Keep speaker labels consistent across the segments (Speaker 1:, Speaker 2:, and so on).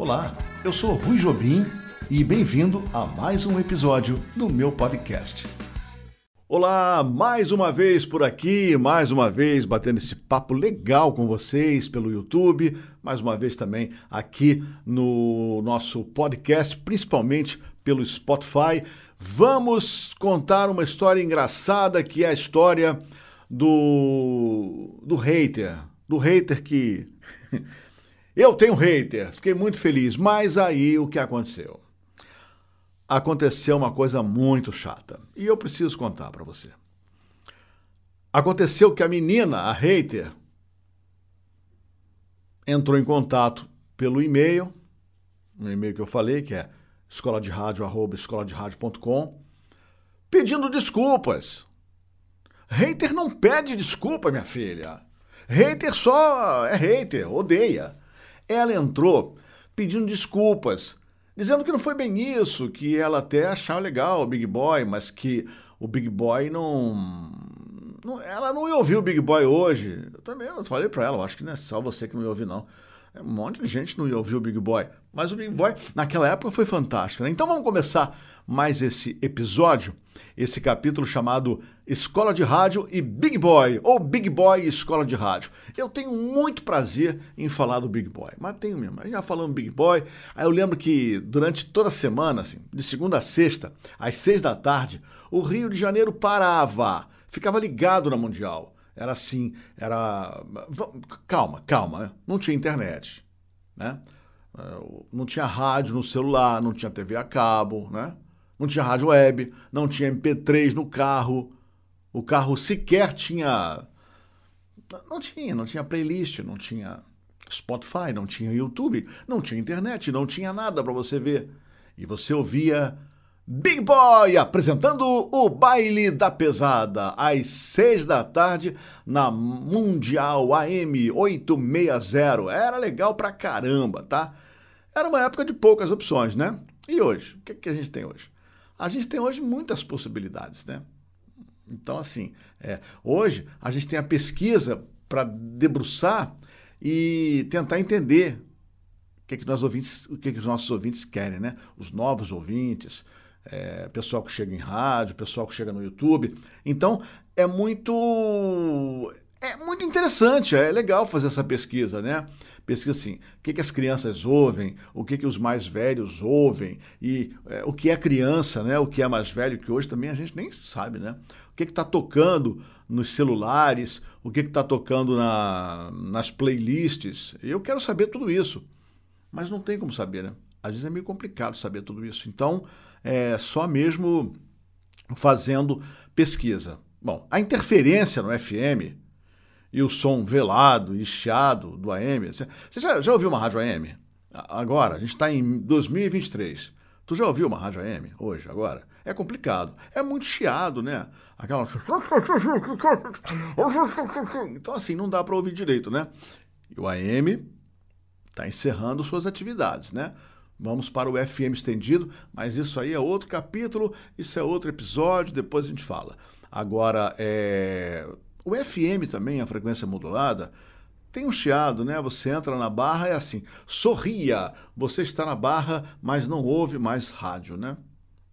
Speaker 1: Olá, eu sou Rui Jobim e bem-vindo a mais um episódio do meu podcast. Olá, mais uma vez por aqui, mais uma vez batendo esse papo legal com vocês pelo YouTube, mais uma vez também aqui no nosso podcast, principalmente pelo Spotify. Vamos contar uma história engraçada que é a história do, do hater, do hater que Eu tenho hater, fiquei muito feliz, mas aí o que aconteceu? Aconteceu uma coisa muito chata e eu preciso contar para você. Aconteceu que a menina, a hater, entrou em contato pelo e-mail, no e-mail que eu falei, que é escola de rádio, arroba escoladeradio.com, pedindo desculpas. Hater não pede desculpa, minha filha. Hater só é hater, odeia. Ela entrou pedindo desculpas, dizendo que não foi bem isso, que ela até achava legal o Big Boy, mas que o Big Boy não. não ela não ia ouvir o Big Boy hoje. Eu também eu falei para ela, acho que não é só você que não ia ouvir, não. Um monte de gente não ia ouvir o Big Boy. Mas o Big Boy, naquela época, foi fantástico. Né? Então vamos começar mais esse episódio, esse capítulo chamado Escola de Rádio e Big Boy, ou Big Boy e Escola de Rádio. Eu tenho muito prazer em falar do Big Boy, mas tenho mesmo. Já falamos Big Boy, aí eu lembro que durante toda a semana, assim, de segunda a sexta, às seis da tarde, o Rio de Janeiro parava, ficava ligado na Mundial. Era assim, era. Calma, calma, né? Não tinha internet, né? É, não tinha rádio no celular, não tinha TV a cabo, né? Não tinha rádio web, não tinha MP3 no carro. O carro sequer tinha. Não tinha, não tinha playlist, não tinha Spotify, não tinha YouTube, não tinha internet, não tinha nada para você ver. E você ouvia Big Boy apresentando o baile da pesada às seis da tarde na Mundial AM 860. Era legal pra caramba, tá? Era uma época de poucas opções, né? E hoje? O que, que a gente tem hoje? A gente tem hoje muitas possibilidades, né? Então, assim, é, hoje a gente tem a pesquisa para debruçar e tentar entender o que, que, nós ouvintes, o que, que os nossos ouvintes querem, né? Os novos ouvintes, é, pessoal que chega em rádio, pessoal que chega no YouTube. Então, é muito. É muito interessante, é legal fazer essa pesquisa, né? Pesquisa assim, o que, que as crianças ouvem, o que, que os mais velhos ouvem, e é, o que é criança, né? O que é mais velho, que hoje também a gente nem sabe, né? O que está tocando nos celulares, o que está tocando na, nas playlists. Eu quero saber tudo isso, mas não tem como saber, né? Às vezes é meio complicado saber tudo isso. Então, é, só mesmo fazendo pesquisa. Bom, a interferência no FM e o som velado e chiado do AM. Você já, já ouviu uma rádio AM? Agora, a gente está em 2023. Tu já ouviu uma rádio AM hoje, agora? É complicado. É muito chiado, né? Aquela. Então, assim, não dá para ouvir direito, né? E o AM está encerrando suas atividades, né? Vamos para o FM estendido, mas isso aí é outro capítulo, isso é outro episódio, depois a gente fala. Agora, é... o FM também, a frequência modulada, tem um chiado, né? Você entra na barra é assim, sorria, você está na barra, mas não ouve mais rádio, né?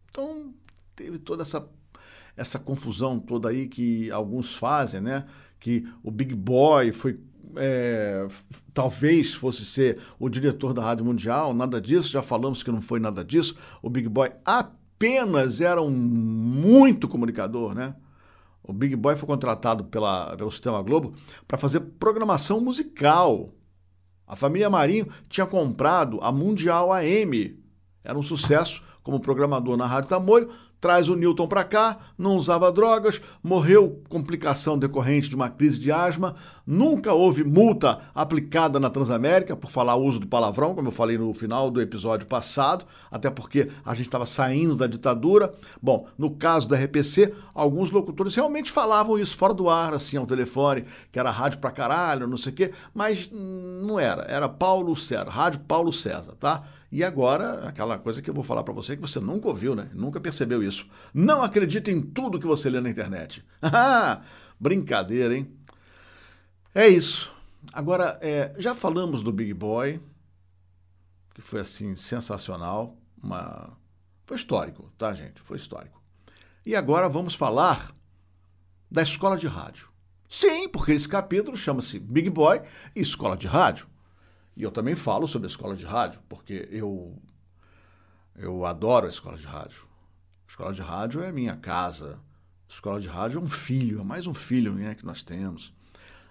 Speaker 1: Então, teve toda essa, essa confusão toda aí que alguns fazem, né? Que o Big Boy foi é, talvez fosse ser o diretor da Rádio Mundial, nada disso, já falamos que não foi nada disso. O Big Boy apenas era um muito comunicador, né? O Big Boy foi contratado pela, pelo Sistema Globo para fazer programação musical. A família Marinho tinha comprado a Mundial AM. Era um sucesso como programador na Rádio Tamoio, traz o Newton para cá, não usava drogas, morreu complicação decorrente de uma crise de asma, nunca houve multa aplicada na Transamérica por falar o uso do palavrão, como eu falei no final do episódio passado, até porque a gente estava saindo da ditadura. Bom, no caso da RPC, alguns locutores realmente falavam isso fora do ar, assim, ao telefone, que era rádio pra caralho, não sei o quê, mas não era, era Paulo César, rádio Paulo César, tá? E agora, aquela coisa que eu vou falar para você que você nunca ouviu, né? Nunca percebeu isso. Não acredite em tudo que você lê na internet. Brincadeira, hein? É isso. Agora, é, já falamos do Big Boy, que foi assim sensacional, uma foi histórico, tá, gente? Foi histórico. E agora vamos falar da escola de rádio. Sim, porque esse capítulo chama-se Big Boy e Escola de Rádio. E eu também falo sobre a escola de rádio, porque eu eu adoro a escola de rádio. A escola de rádio é minha casa. A escola de rádio é um filho, é mais um filho né, que nós temos.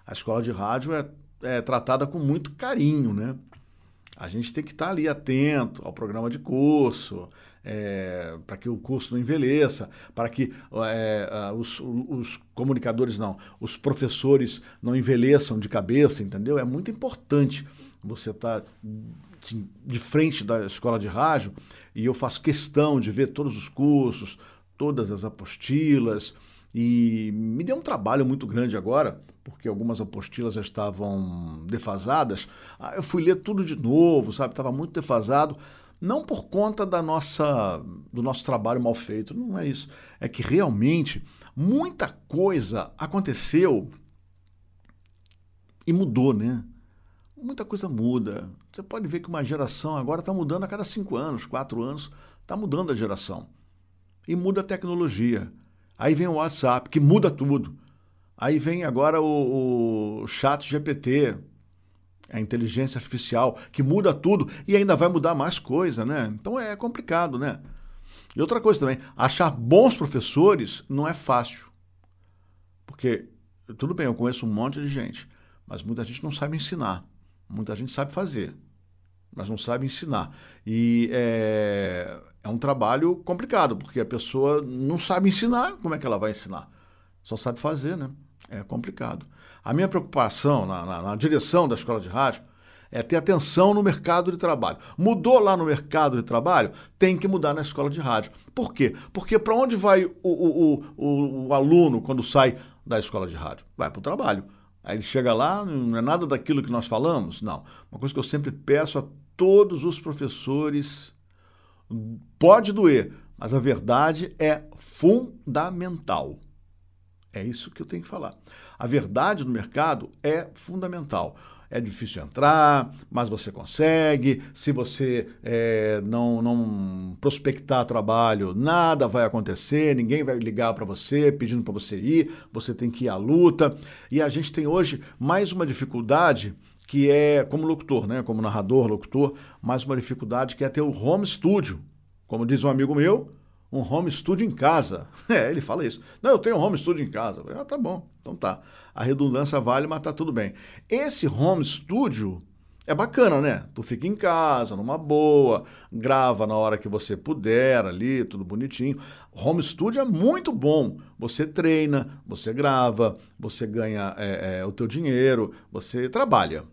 Speaker 1: A escola de rádio é, é tratada com muito carinho, né? A gente tem que estar ali atento ao programa de curso, é, para que o curso não envelheça, para que é, os, os, comunicadores não, os professores não envelheçam de cabeça, entendeu? É muito importante você estar assim, de frente da escola de rádio e eu faço questão de ver todos os cursos, todas as apostilas e me deu um trabalho muito grande agora, porque algumas apostilas já estavam defasadas. Ah, eu fui ler tudo de novo, sabe? Estava muito defasado não por conta da nossa do nosso trabalho mal feito, não é isso. É que realmente muita coisa aconteceu e mudou, né? Muita coisa muda. Você pode ver que uma geração agora está mudando a cada cinco anos, quatro anos, está mudando a geração. E muda a tecnologia. Aí vem o WhatsApp, que muda tudo. Aí vem agora o, o chat GPT, a inteligência artificial, que muda tudo e ainda vai mudar mais coisa, né? Então é complicado, né? E outra coisa também, achar bons professores não é fácil. Porque, tudo bem, eu conheço um monte de gente, mas muita gente não sabe ensinar. Muita gente sabe fazer, mas não sabe ensinar. E é, é um trabalho complicado, porque a pessoa não sabe ensinar, como é que ela vai ensinar? Só sabe fazer, né? É complicado. A minha preocupação na, na, na, direção da escola de rádio é ter atenção no mercado de trabalho. Mudou lá no mercado de trabalho, tem que mudar na escola de rádio. Por quê? Porque para onde vai o, o, o, o, aluno quando sai da escola de rádio? Vai para o trabalho. Aí ele chega lá, não é nada daquilo que nós falamos? Não. Uma coisa que eu sempre peço a todos os professores: pode doer, mas a verdade é fundamental. É isso que eu tenho que falar. A verdade no mercado é fundamental. É difícil entrar, mas você consegue. Se você é, não, não prospectar trabalho, nada vai acontecer, ninguém vai ligar para você pedindo para você ir, você tem que ir à luta. E a gente tem hoje mais uma dificuldade que é, como locutor, né? como narrador, locutor, mais uma dificuldade que é ter o home studio. Como diz um amigo meu, um home studio em casa. É, ele fala isso. Não, eu tenho um home studio em casa. ah, tá bom, então tá. A redundância vale, mas tá tudo bem. Esse home studio é bacana, né? Tu fica em casa, numa boa, grava na hora que você puder ali, tudo bonitinho. Home studio é muito bom. Você treina, você grava, você ganha é, é, o teu dinheiro, você trabalha.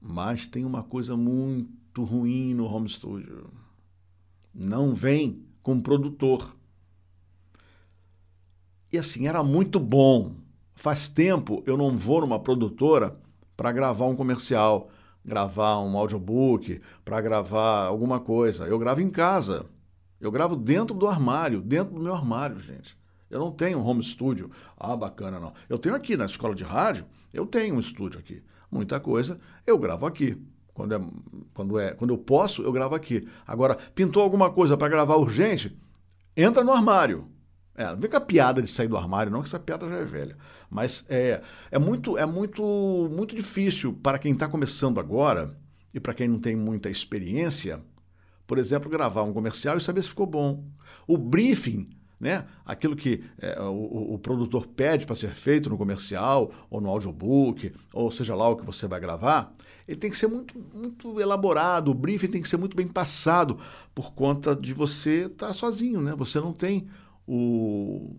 Speaker 1: Mas tem uma coisa muito ruim no home studio. Não vem como produtor. E assim, era muito bom. Faz tempo eu não vou numa produtora para gravar um comercial, gravar um audiobook, para gravar alguma coisa. Eu gravo em casa. Eu gravo dentro do armário, dentro do meu armário, gente. Eu não tenho home studio. Ah, bacana, não. Eu tenho aqui na escola de rádio, eu tenho um estúdio aqui. Muita coisa eu gravo aqui. Quando, é, quando, é, quando eu posso, eu gravo aqui. Agora, pintou alguma coisa para gravar urgente? Entra no armário. É, não vem com a piada de sair do armário, não, que essa piada já é velha. Mas é, é, muito, é muito, muito difícil para quem está começando agora e para quem não tem muita experiência, por exemplo, gravar um comercial e saber se ficou bom. O briefing né? Aquilo que é, o, o, produtor pede para ser feito no comercial ou no audiobook, ou seja lá o que você vai gravar, ele tem que ser muito, muito elaborado, o briefing tem que ser muito bem passado por conta de você estar tá sozinho, né? Você não tem o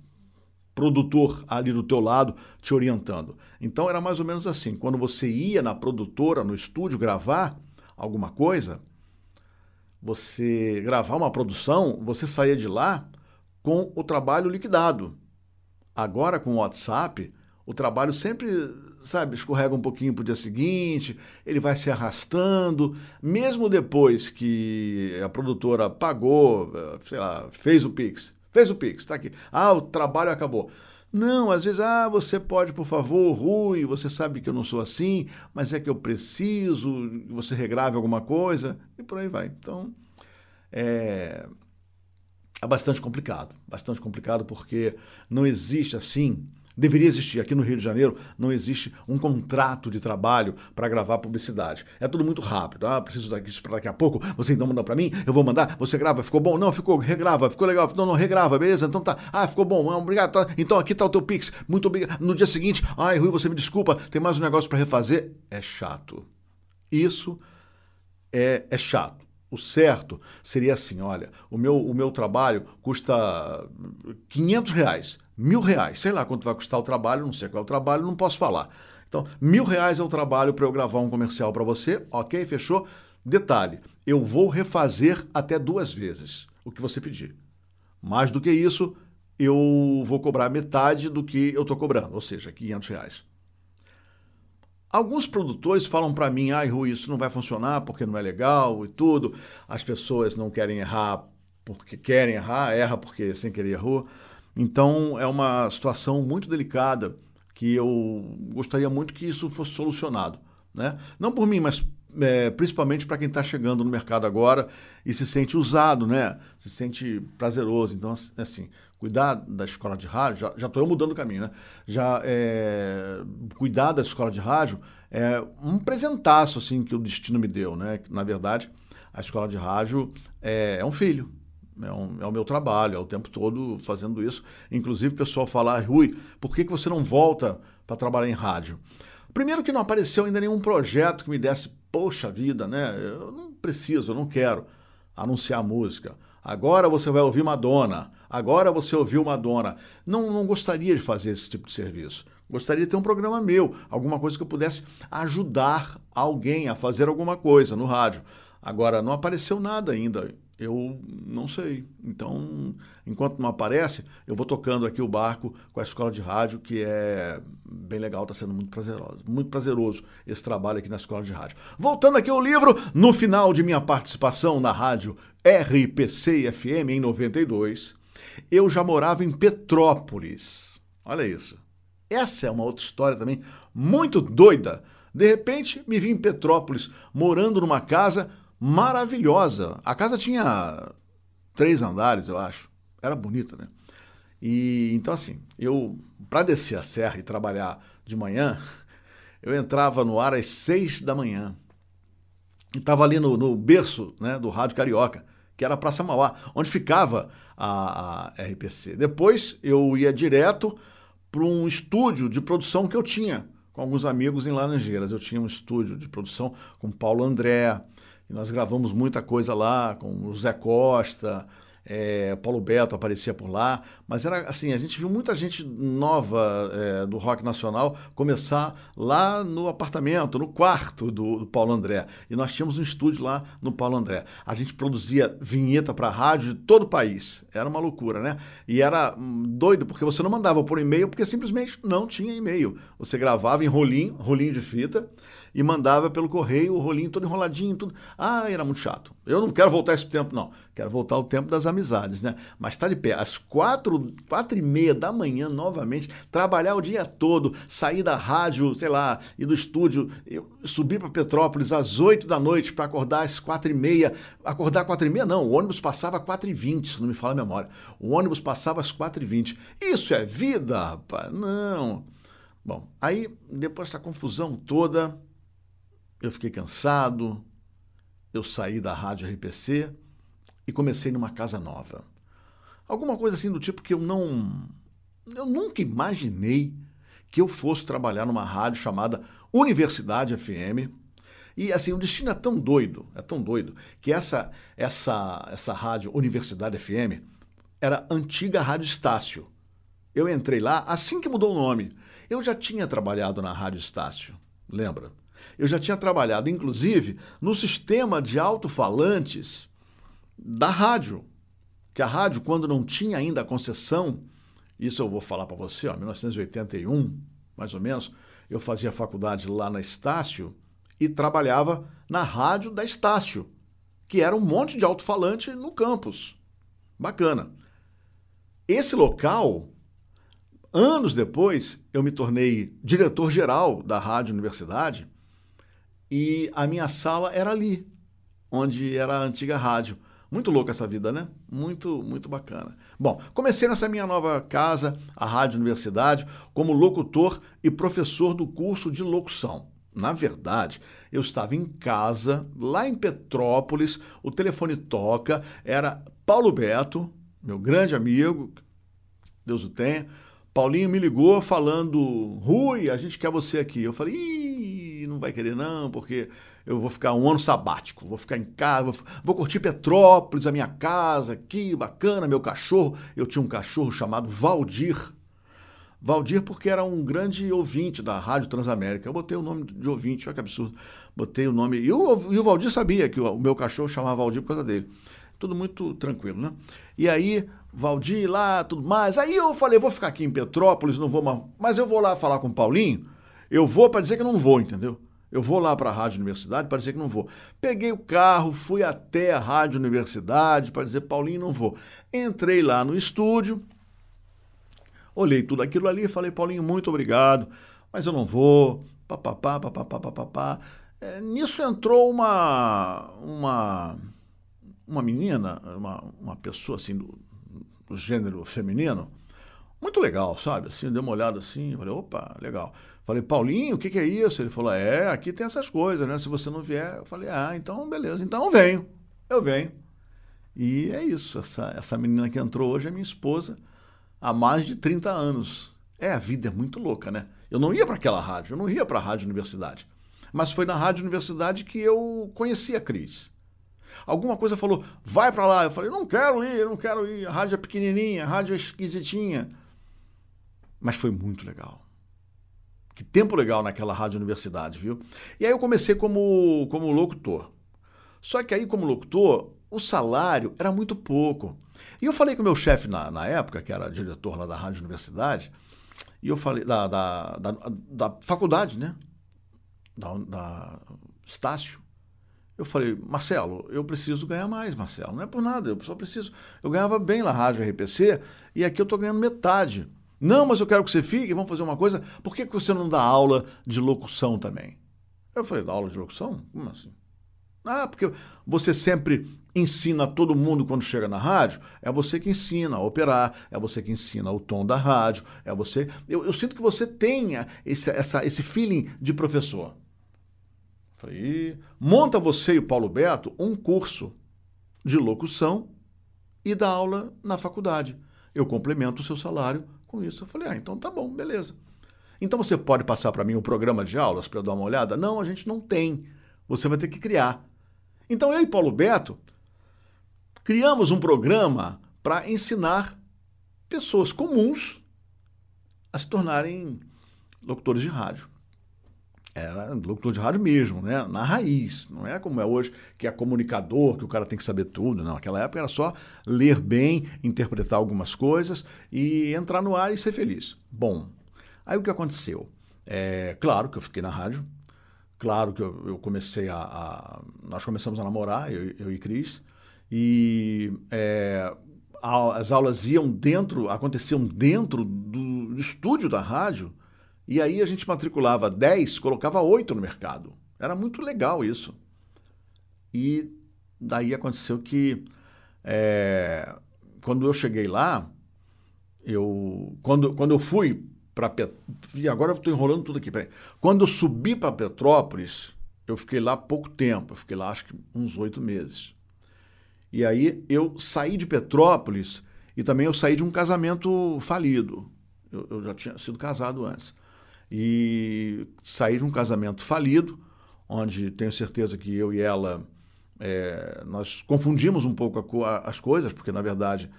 Speaker 1: produtor ali do teu lado te orientando. Então era mais ou menos assim, quando você ia na produtora, no estúdio gravar alguma coisa, você gravar uma produção, você saía de lá com o trabalho liquidado. Agora, com o WhatsApp, o trabalho sempre, sabe, escorrega um pouquinho para o dia seguinte, ele vai se arrastando, mesmo depois que a produtora pagou, sei lá, fez o Pix, fez o Pix, está aqui. Ah, o trabalho acabou. Não, às vezes, ah, você pode, por favor, Rui, você sabe que eu não sou assim, mas é que eu preciso, você regrave alguma coisa, e por aí vai. Então, é, é bastante complicado, bastante complicado porque não existe assim Deveria existir. Aqui no Rio de Janeiro não existe um contrato de trabalho para gravar publicidade. É tudo muito rápido. Ah, preciso disso para daqui a pouco. Você então manda para mim, eu vou mandar. Você grava, ficou bom? Não, ficou, regrava, ficou legal. Não, não, regrava, beleza? Então tá. Ah, ficou bom, obrigado. Tá. Então aqui tá o teu Pix. Muito obrigado. No dia seguinte, ai, Rui, você me desculpa, tem mais um negócio para refazer. É chato. Isso é, é chato. O certo seria assim: olha, o meu, o meu trabalho custa 500 reais mil reais. Sei lá quanto vai custar o trabalho, não sei qual é o trabalho, não posso falar. Então, mil reais é o trabalho para eu gravar um comercial para você, ok? Fechou? Detalhe: eu vou refazer até duas vezes o que você pedir. Mais do que isso, eu vou cobrar metade do que eu estou cobrando, ou seja, 500 reais. Alguns produtores falam para mim, ai Rui, isso não vai funcionar porque não é legal e tudo. As pessoas não querem errar porque querem errar, erra porque sem querer errou. Então é uma situação muito delicada que eu gostaria muito que isso fosse solucionado. Né? Não por mim, mas é, principalmente para quem está chegando no mercado agora e se sente usado, né? se sente prazeroso. Então, assim, cuidar da escola de rádio, já estou mudando o caminho, né? Já é, cuidar da escola de rádio é um presentaço assim, que o destino me deu. Né? Na verdade, a escola de rádio é, é um filho. É, um, é, o meu trabalho, é o tempo todo fazendo isso. Inclusive, o pessoal fala, Rui, por que, que você não volta para trabalhar em rádio? Primeiro que não apareceu ainda nenhum projeto que me desse, poxa vida, né? Eu não preciso, eu não quero anunciar música. Agora você vai ouvir Madonna. Agora você ouviu Madonna. Não, não gostaria de fazer esse tipo de serviço. Gostaria de ter um programa meu, alguma coisa que eu pudesse ajudar alguém a fazer alguma coisa no rádio. Agora, não apareceu nada ainda. Eu não sei. Então, enquanto não aparece, eu vou tocando aqui o barco com a escola de rádio, que é bem legal, está sendo muito prazeroso. Muito prazeroso esse trabalho aqui na escola de rádio. Voltando aqui ao livro, no final de minha participação na rádio RPC FM em 92, eu já morava em Petrópolis. Olha isso. Essa é uma outra história também muito doida. De repente, me vi em Petrópolis, morando numa casa maravilhosa. A casa tinha três andares, eu acho. Era bonita, né? E então assim, eu para descer a serra e trabalhar de manhã, eu entrava no ar às seis da manhã. E estava ali no, no, berço né, do Rádio Carioca, que era a Praça Mauá, onde ficava a, a RPC. Depois eu ia direto para um estúdio de produção que eu tinha com alguns amigos em Laranjeiras. Eu tinha um estúdio de produção com Paulo André, e nós gravamos muita coisa lá com o Zé Costa, é, Paulo Beto aparecia por lá, mas era assim, a gente viu muita gente nova é, do rock nacional começar lá no apartamento, no quarto do, do, Paulo André. E nós tínhamos um estúdio lá no Paulo André. A gente produzia vinheta para rádio de todo o país. Era uma loucura, né? E era hum, doido, porque você não mandava por e-mail, porque simplesmente não tinha e-mail. Você gravava em rolinho, rolinho de fita, e mandava pelo correio o rolinho todo enroladinho, tudo. Ah, era muito chato. Eu não quero voltar esse tempo, não. Quero voltar ao tempo das amizades, né? Mas tá de pé. Às quatro, quatro e meia da manhã, novamente, trabalhar o dia todo, sair da rádio, sei lá, e do estúdio, subir para Petrópolis às oito da noite para acordar às quatro e meia. Acordar quatro e meia, não. O ônibus passava às quatro e vinte, se não me fala a memória. O ônibus passava às quatro e vinte. Isso é vida, rapaz? Não. Bom, aí, depois dessa confusão toda, eu fiquei cansado, eu saí da rádio RPC e comecei numa casa nova. Alguma coisa assim do tipo que eu não. Eu nunca imaginei que eu fosse trabalhar numa rádio chamada Universidade FM. E assim, o destino é tão doido, é tão doido, que essa, essa, essa rádio Universidade FM era antiga Rádio Estácio. Eu entrei lá assim que mudou o nome. Eu já tinha trabalhado na Rádio Estácio, lembra? Eu já tinha trabalhado, inclusive, no sistema de alto-falantes da rádio. Que a rádio, quando não tinha ainda a concessão, isso eu vou falar para você, ó, 1981, mais ou menos, eu fazia faculdade lá na Estácio e trabalhava na rádio da Estácio, que era um monte de alto-falante no campus. Bacana. Esse local anos depois, eu me tornei diretor-geral da Rádio Universidade e a minha sala era ali, onde era a antiga rádio. Muito louca essa vida, né? Muito, muito bacana. Bom, comecei nessa minha nova casa, a Rádio Universidade, como locutor e professor do curso de locução. Na verdade, eu estava em casa, lá em Petrópolis, o telefone toca, era Paulo Beto, meu grande amigo, Deus o tenha. Paulinho me ligou falando: Rui, a gente quer você aqui. Eu falei: Ih, vai querer não, porque eu vou ficar um ano sabático, vou ficar em casa, vou, vou curtir Petrópolis, a minha casa aqui, bacana, meu cachorro. Eu tinha um cachorro chamado Valdir. Valdir, porque era um grande ouvinte da Rádio Transamérica. Eu botei o nome de ouvinte, olha que absurdo. Botei o nome. E o, e o Valdir sabia que o, o meu cachorro chamava Valdir por causa dele. Tudo muito tranquilo, né? E aí, Valdir lá, tudo mais. Aí eu falei, vou ficar aqui em Petrópolis, não vou mais. Mas eu vou lá falar com o Paulinho. Eu vou para dizer que não vou, entendeu? Eu vou lá para a Rádio Universidade dizer que não vou. Peguei o carro, fui até a Rádio Universidade para dizer, Paulinho, não vou. Entrei lá no estúdio, olhei tudo aquilo ali e falei, Paulinho, muito obrigado, mas eu não vou. Papapá, papapá, papapá. É, nisso entrou uma, uma, uma menina, uma, uma pessoa assim do, do gênero feminino, muito legal, sabe? Assim, dei uma olhada assim, falei, opa, legal. Falei, Paulinho, o que, que, é isso? Ele falou, é, aqui tem essas coisas, né? Se você não vier, eu falei, ah, então beleza, então eu venho, eu venho. E é isso, essa, essa menina que entrou hoje é minha esposa há mais de 30 anos. É, a vida é muito louca, né? Eu não ia para aquela rádio, eu não ia para a Rádio Universidade. Mas foi na Rádio Universidade que eu conheci a Cris. Alguma coisa falou, vai para lá. Eu falei, não quero ir, não quero ir. A rádio é pequenininha, a rádio é esquisitinha. Mas foi muito legal. Que tempo legal naquela rádio universidade, viu? E aí eu comecei como, como locutor. Só que aí, como locutor, o salário era muito pouco. E eu falei com o meu chefe na, na época, que era diretor lá da rádio universidade, e eu falei, da, da, da, da faculdade, né? Da, da Estácio. Eu falei, Marcelo, eu preciso ganhar mais, Marcelo. Não é por nada, eu só preciso. Eu ganhava bem na rádio RPC e aqui eu estou ganhando metade. Não, mas eu quero que você fique, vamos fazer uma coisa. Por que, que você não dá aula de locução também? Eu falei, dá aula de locução? Como assim? Ah, porque você sempre ensina todo mundo quando chega na rádio. É você que ensina a operar, é você que ensina o tom da rádio, é você. Eu, eu sinto que você tenha esse, essa, esse feeling de professor. Falei, monta você e o Paulo Beto um curso de locução e dá aula na faculdade. Eu complemento o seu salário com isso. Eu falei, ah, então tá bom, beleza. Então você pode passar para mim o um programa de aulas para eu dar uma olhada? Não, a gente não tem. Você vai ter que criar. Então eu e Paulo Beto criamos um programa para ensinar pessoas comuns a se tornarem locutores de rádio. Era locutor de rádio mesmo, né? Na raiz. Não é como é hoje, que é comunicador, que o cara tem que saber tudo. Não, naquela época era só ler bem, interpretar algumas coisas e entrar no ar e ser feliz. Bom, aí o que aconteceu? É, claro que eu fiquei na rádio, claro que eu, eu comecei a, a, Nós começamos a namorar, eu, eu e Cris, e é, a, as aulas iam dentro, aconteciam dentro do, do estúdio da rádio e aí a gente matriculava 10, colocava 8 no mercado. Era muito legal isso. E daí aconteceu que é, quando eu cheguei lá, eu quando, quando eu fui para e agora eu estou enrolando tudo aqui. Peraí. Quando eu subi para Petrópolis, eu fiquei lá pouco tempo. Eu fiquei lá acho que uns oito meses. E aí eu saí de Petrópolis e também eu saí de um casamento falido. Eu, eu já tinha sido casado antes e sair de um casamento falido, onde tenho certeza que eu e ela é, nós confundimos um pouco as coisas, porque na verdade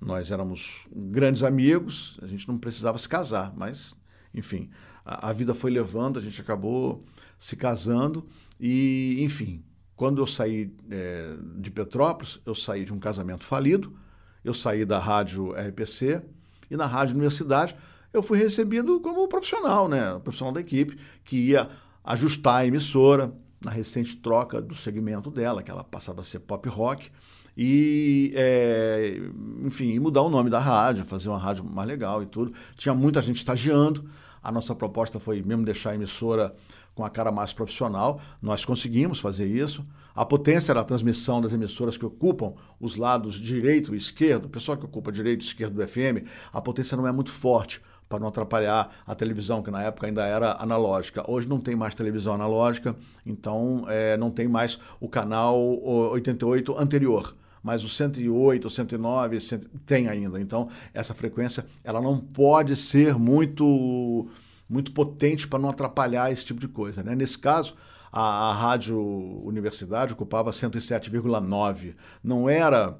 Speaker 1: nós éramos grandes amigos, a gente não precisava se casar, mas enfim, a, a vida foi levando, a gente acabou se casando. E enfim, quando eu saí é, de Petrópolis, eu saí de um casamento falido, eu saí da rádio RPC e na rádio Universidade eu fui recebido como profissional, né? Profissional da equipe, que ia ajustar a emissora, na recente troca do segmento dela, que ela passava a ser pop rock, e, é, enfim, mudar o nome da rádio, fazer uma rádio mais legal e tudo. Tinha muita gente estagiando. A nossa proposta foi mesmo deixar a emissora com a cara mais profissional. Nós conseguimos fazer isso. A potência era a transmissão das emissoras que ocupam os lados direito e esquerdo, o pessoal que ocupa direito e esquerdo do FM, a potência não é muito forte para não atrapalhar a televisão, que na época ainda era analógica. Hoje não tem mais televisão analógica, então é, não tem mais o canal 88 anterior mas o 108, o 109 tem ainda. Então, essa frequência ela não pode ser muito muito potente para não atrapalhar esse tipo de coisa. Né? Nesse caso, a, a Rádio Universidade ocupava 107,9. Não era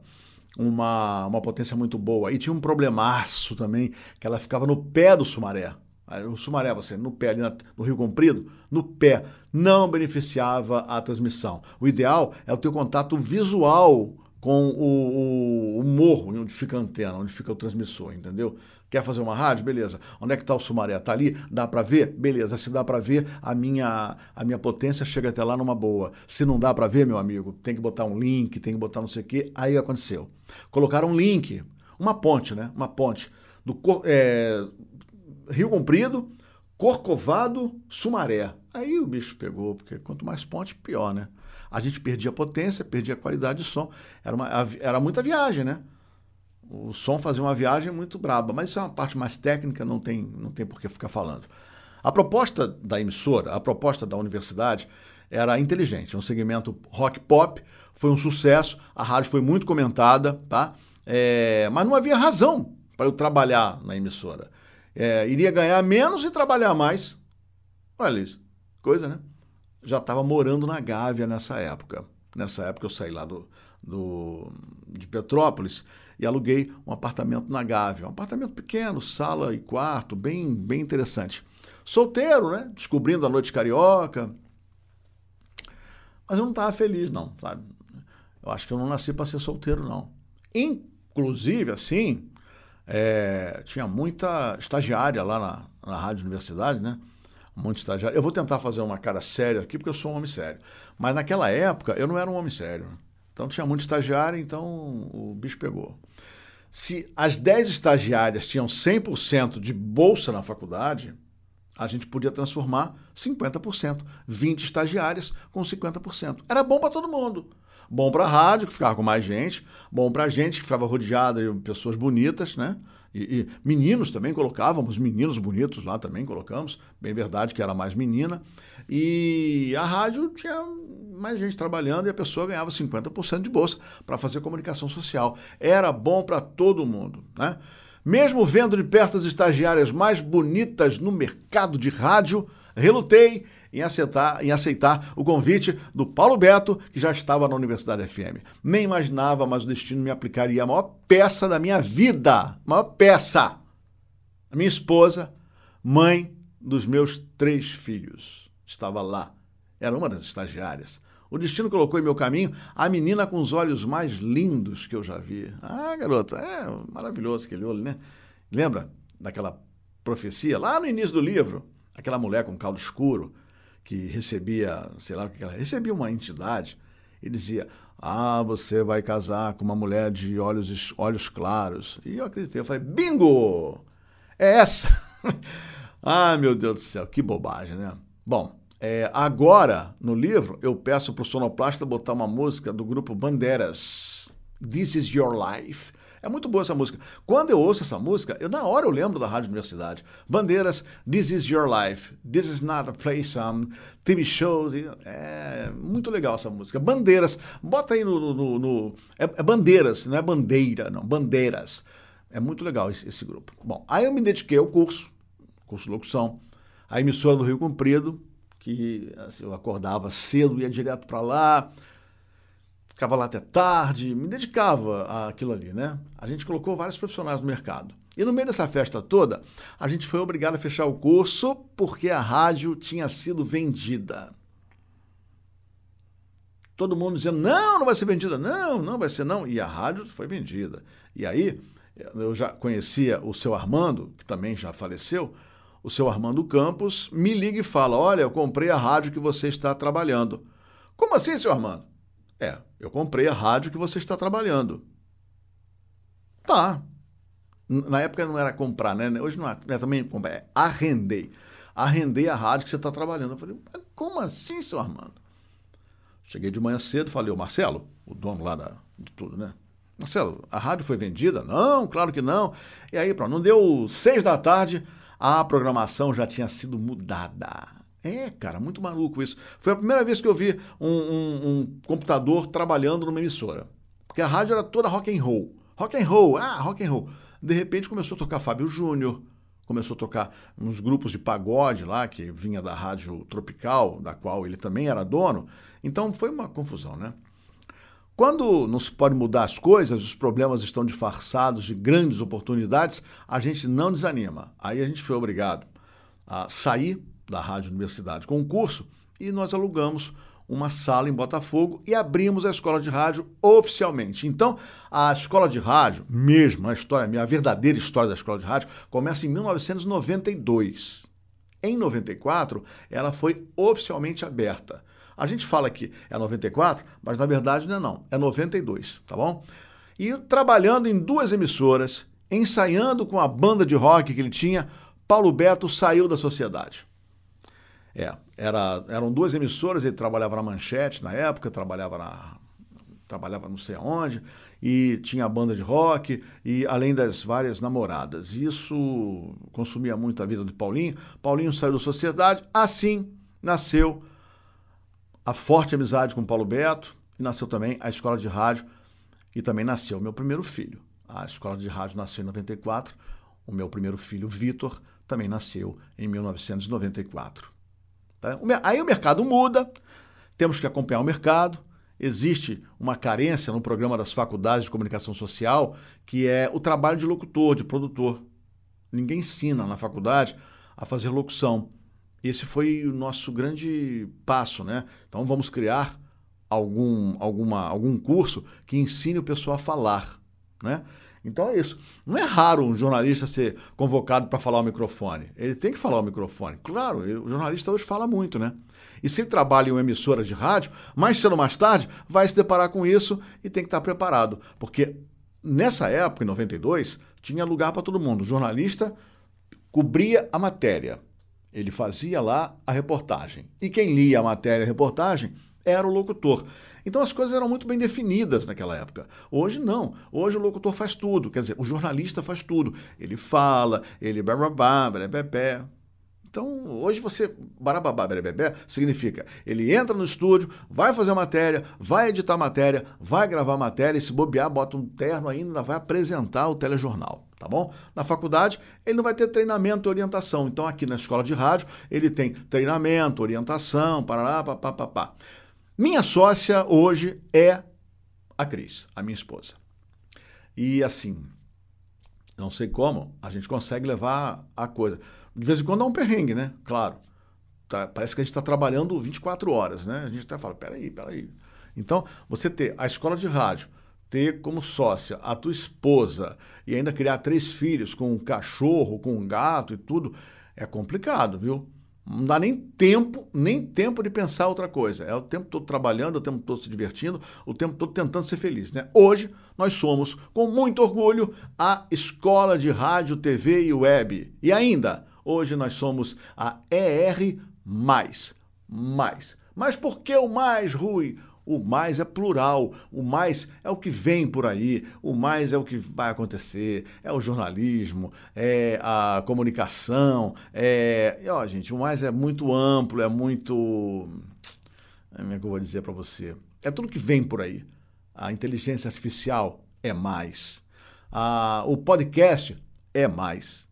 Speaker 1: uma, uma potência muito boa. E tinha um problemaço também, que ela ficava no pé do Sumaré. O Sumaré, você, no pé, ali no Rio Comprido, no pé, não beneficiava a transmissão. O ideal é o ter contato visual com o, o, o, morro onde fica a antena, onde fica o transmissor, entendeu? Quer fazer uma rádio? Beleza. Onde é que está o Sumaré? Está ali? Dá para ver? Beleza. Se dá para ver, a minha, a minha potência chega até lá numa boa. Se não dá para ver, meu amigo, tem que botar um link, tem que botar não sei o quê. Aí aconteceu. Colocaram um link, uma ponte, né? Uma ponte do é, Rio Comprido, Corcovado, Sumaré. Aí o bicho pegou, porque quanto mais ponte, pior, né? A gente perdia potência, perdia qualidade de som. Era, uma, era muita viagem, né? O som fazia uma viagem muito braba, mas isso é uma parte mais técnica, não tem, não tem por que ficar falando. A proposta da emissora, a proposta da universidade era inteligente, um segmento rock pop, foi um sucesso, a rádio foi muito comentada, tá? É, mas não havia razão para eu trabalhar na emissora. É, iria ganhar menos e trabalhar mais. Olha isso, coisa, né? Já estava morando na Gávea nessa época. Nessa época eu saí lá do, do, de Petrópolis e aluguei um apartamento na Gávea. Um apartamento pequeno, sala e quarto, bem, bem interessante. Solteiro, né? Descobrindo a noite carioca. Mas eu não estava feliz, não, sabe? Eu acho que eu não nasci para ser solteiro, não. Inclusive, assim, é, tinha muita estagiária lá na, na Rádio Universidade, né? Muito estagiário. Eu vou tentar fazer uma cara séria aqui, porque eu sou um homem sério. Mas naquela época, eu não era um homem sério. Então tinha muito estagiário, então o bicho pegou. Se as 10 estagiárias tinham 100% de bolsa na faculdade, a gente podia transformar 50%, 20 estagiárias com 50%. Era bom para todo mundo. Bom para a rádio, que ficava com mais gente, bom para a gente, que ficava rodeada de pessoas bonitas, né? E, e, meninos também colocávamos, meninos bonitos lá também colocamos, bem verdade que era mais menina. E a rádio tinha mais gente trabalhando e a pessoa ganhava 50% de bolsa para fazer comunicação social. Era bom para todo mundo, né? Mesmo vendo de perto as estagiárias mais bonitas no mercado de rádio, relutei em aceitar, em aceitar o convite do Paulo Beto, que já estava na Universidade FM. Nem imaginava, mas o destino me aplicaria a maior peça da minha vida. Maior peça. A minha esposa, mãe dos meus três filhos. Estava lá. Era uma das estagiárias. O destino colocou em meu caminho a menina com os olhos mais lindos que eu já vi. Ah, garota, é maravilhoso aquele olho, né? Lembra daquela profecia lá no início do livro? Aquela mulher com caldo escuro que recebia, sei lá o que ela recebia uma entidade e dizia: Ah, você vai casar com uma mulher de olhos, olhos claros. E eu acreditei, eu falei: Bingo! É essa! ah, meu Deus do céu, que bobagem, né? Bom, é, agora, no livro, eu peço para o sonoplasta botar uma música do grupo Bandeiras. This is Your Life. É muito boa essa música. Quando eu ouço essa música, eu na hora eu lembro da Rádio Universidade. Bandeiras, This is Your Life. This is not a play some TV shows. É muito legal essa música. Bandeiras, bota aí no. no, no é, é, Bandeiras, não é bandeira, não. Bandeiras. É muito legal esse, esse grupo. Bom, aí eu me dediquei ao curso, curso de locução, a emissora do Rio Comprido, que assim, eu acordava cedo, ia direto para lá ficava lá até tarde, me dedicava àquilo ali, né? A gente colocou vários profissionais no mercado. E no meio dessa festa toda, a gente foi obrigado a fechar o curso porque a rádio tinha sido vendida. Todo mundo dizendo: não, não vai ser vendida, não, não vai ser não. E a rádio foi vendida. E aí, eu já conhecia o seu Armando, que também já faleceu, o seu Armando Campos me liga e fala: Olha, eu comprei a rádio que você está trabalhando. Como assim, seu Armando? É, eu comprei a rádio que você está trabalhando. Tá. Na época não era comprar, né? Hoje não é, é também comprar, é arrendei. Arrendei a rádio que você está trabalhando. Eu falei, como assim, seu Armando? Cheguei de manhã cedo, falei, o Marcelo, o dono lá da, de tudo, né? Marcelo, a rádio foi vendida? Não, claro que não. E aí, pronto, não deu seis da tarde, a programação já tinha sido mudada. É, cara, muito maluco isso. Foi a primeira vez que eu vi um, um, um computador trabalhando numa emissora. Porque a rádio era toda rock and roll. Rock and roll, ah, rock and roll. De repente começou a tocar Fábio Júnior, começou a tocar uns grupos de pagode lá, que vinha da rádio Tropical, da qual ele também era dono. Então foi uma confusão, né? Quando não se pode mudar as coisas, os problemas estão disfarçados de grandes oportunidades, a gente não desanima. Aí a gente foi obrigado a sair da Rádio Universidade com curso e nós alugamos uma sala em Botafogo e abrimos a escola de rádio oficialmente. Então, a escola de rádio, mesmo a história, a verdadeira história da escola de rádio, começa em 1992. Em 94, ela foi oficialmente aberta. A gente fala que é 94, mas na verdade não é não, é 92, tá bom? E trabalhando em duas emissoras, ensaiando com a banda de rock que ele tinha, Paulo Beto saiu da sociedade. É, era, eram duas emissoras, ele trabalhava na Manchete na época, trabalhava na trabalhava não sei aonde, e tinha a banda de rock, e além das várias namoradas. Isso consumia muito a vida do Paulinho. Paulinho saiu da sociedade, assim nasceu a forte amizade com Paulo Beto, e nasceu também a escola de rádio, e também nasceu o meu primeiro filho. A escola de rádio nasceu em 94, o meu primeiro filho, Vitor, também nasceu em 1994. Tá? Aí o mercado muda, temos que acompanhar o mercado. Existe uma carência no programa das faculdades de comunicação social, que é o trabalho de locutor, de produtor. Ninguém ensina na faculdade a fazer locução. Esse foi o nosso grande passo, né? Então vamos criar algum, alguma, algum curso que ensine o pessoal a falar, né? Então é isso. Não é raro um jornalista ser convocado para falar ao microfone. Ele tem que falar ao microfone. Claro, o jornalista hoje fala muito, né? E se ele trabalha em uma emissora de rádio, mais cedo ou mais tarde, vai se deparar com isso e tem que estar preparado. Porque nessa época, em 92, tinha lugar para todo mundo. O jornalista cobria a matéria. Ele fazia lá a reportagem. E quem lia a matéria e a reportagem era o locutor. Então as coisas eram muito bem definidas naquela época. Hoje não. Hoje o locutor faz tudo. Quer dizer, o jornalista faz tudo. Ele fala, ele bababá, bebê. Então, hoje você. Barababá, bebê significa ele entra no estúdio, vai fazer a matéria, vai editar a matéria, vai gravar a matéria e se bobear, bota um terno ainda, vai apresentar o telejornal tá bom? Na faculdade, ele não vai ter treinamento e orientação. Então, aqui na escola de rádio, ele tem treinamento, orientação, parará, papapá. Minha sócia hoje é a Cris, a minha esposa. E assim, não sei como, a gente consegue levar a coisa. De vez em quando dá um perrengue, né? Claro. Tá, parece que a gente está trabalhando 24 horas, né? A gente até fala, peraí, peraí. Então, você ter a escola de rádio, ter como sócia a tua esposa e ainda criar três filhos com um cachorro, com um gato e tudo, é complicado, viu? Não dá nem tempo, nem tempo de pensar outra coisa. É o tempo todo trabalhando, o tempo todo se divertindo, o tempo todo tentando ser feliz. Né? Hoje, nós somos, com muito orgulho, a Escola de Rádio, TV e Web. E ainda, hoje nós somos a ER+. Mais. Mas por que o mais, Rui? O mais é plural, o mais é o que vem por aí, o mais é o que vai acontecer, é o jornalismo, é a comunicação, é. E, ó, gente, o mais é muito amplo, é muito. Como é que eu vou dizer para você? É tudo que vem por aí. A inteligência artificial é mais. A, o podcast é mais.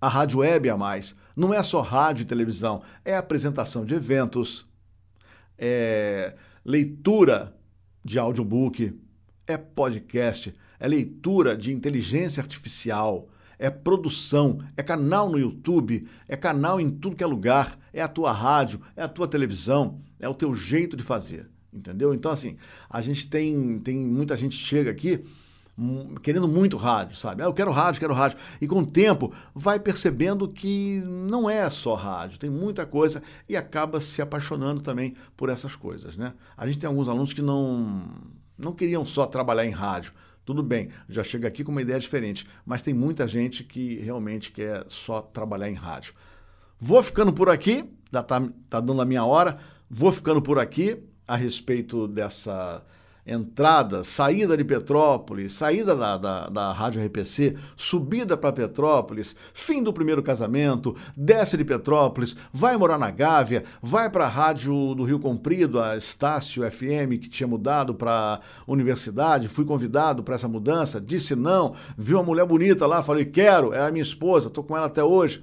Speaker 1: A rádio web é mais. Não é só rádio e televisão, é apresentação de eventos, é leitura de audiobook, é podcast, é leitura de inteligência artificial, é produção, é canal no YouTube, é canal em tudo que é lugar, é a tua rádio, é a tua televisão, é o teu jeito de fazer, entendeu? Então, assim, a gente tem, tem muita gente chega aqui querendo muito rádio, sabe? Ah, eu quero rádio, quero rádio. E com o tempo vai percebendo que não é só rádio, tem muita coisa e acaba se apaixonando também por essas coisas, né? A gente tem alguns alunos que não, não queriam só trabalhar em rádio. Tudo bem, já chega aqui com uma ideia diferente, mas tem muita gente que realmente quer só trabalhar em rádio. Vou ficando por aqui, já tá, tá dando a minha hora, vou ficando por aqui a respeito dessa entrada, saída de Petrópolis, saída da, da, da Rádio RPC, subida para Petrópolis, fim do primeiro casamento, desce de Petrópolis, vai morar na Gávea, vai para a Rádio do Rio Comprido, a Estácio FM, que tinha mudado para universidade, fui convidado para essa mudança, disse não, viu uma mulher bonita lá, falei, quero, é a minha esposa, estou com ela até hoje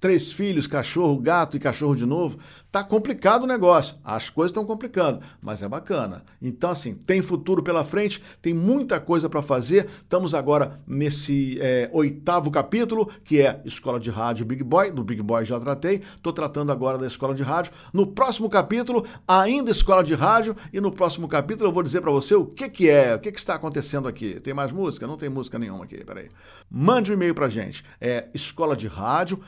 Speaker 1: três filhos, cachorro, gato e cachorro de novo. Tá complicado o negócio. As coisas estão complicando, mas é bacana. Então, assim, tem futuro pela frente, tem muita coisa para fazer. Estamos agora nesse é, oitavo capítulo, que é Escola de Rádio Big Boy. Do Big Boy já tratei. Estou tratando agora da Escola de Rádio. No próximo capítulo, ainda Escola de Rádio. E no próximo capítulo eu vou dizer para você o que, que é, o que, que está acontecendo aqui. Tem mais música? Não tem música nenhuma aqui, peraí. Mande um e-mail para gente. É escola de rádio,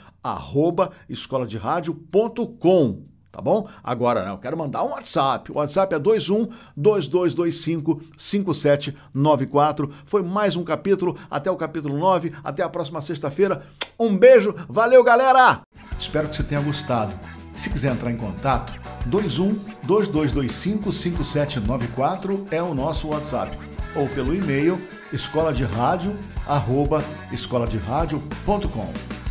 Speaker 1: escoladeradio.com tá bom? Agora, né, eu quero mandar um WhatsApp. O WhatsApp é 21 2225 5794. Foi mais um capítulo, até o capítulo 9, até a próxima sexta-feira. Um beijo, valeu, galera! Espero que você tenha gostado. Se quiser entrar em contato, 21 2225 5794 é o nosso WhatsApp ou pelo e-mail escola de rádio arroba escola de rádio.com.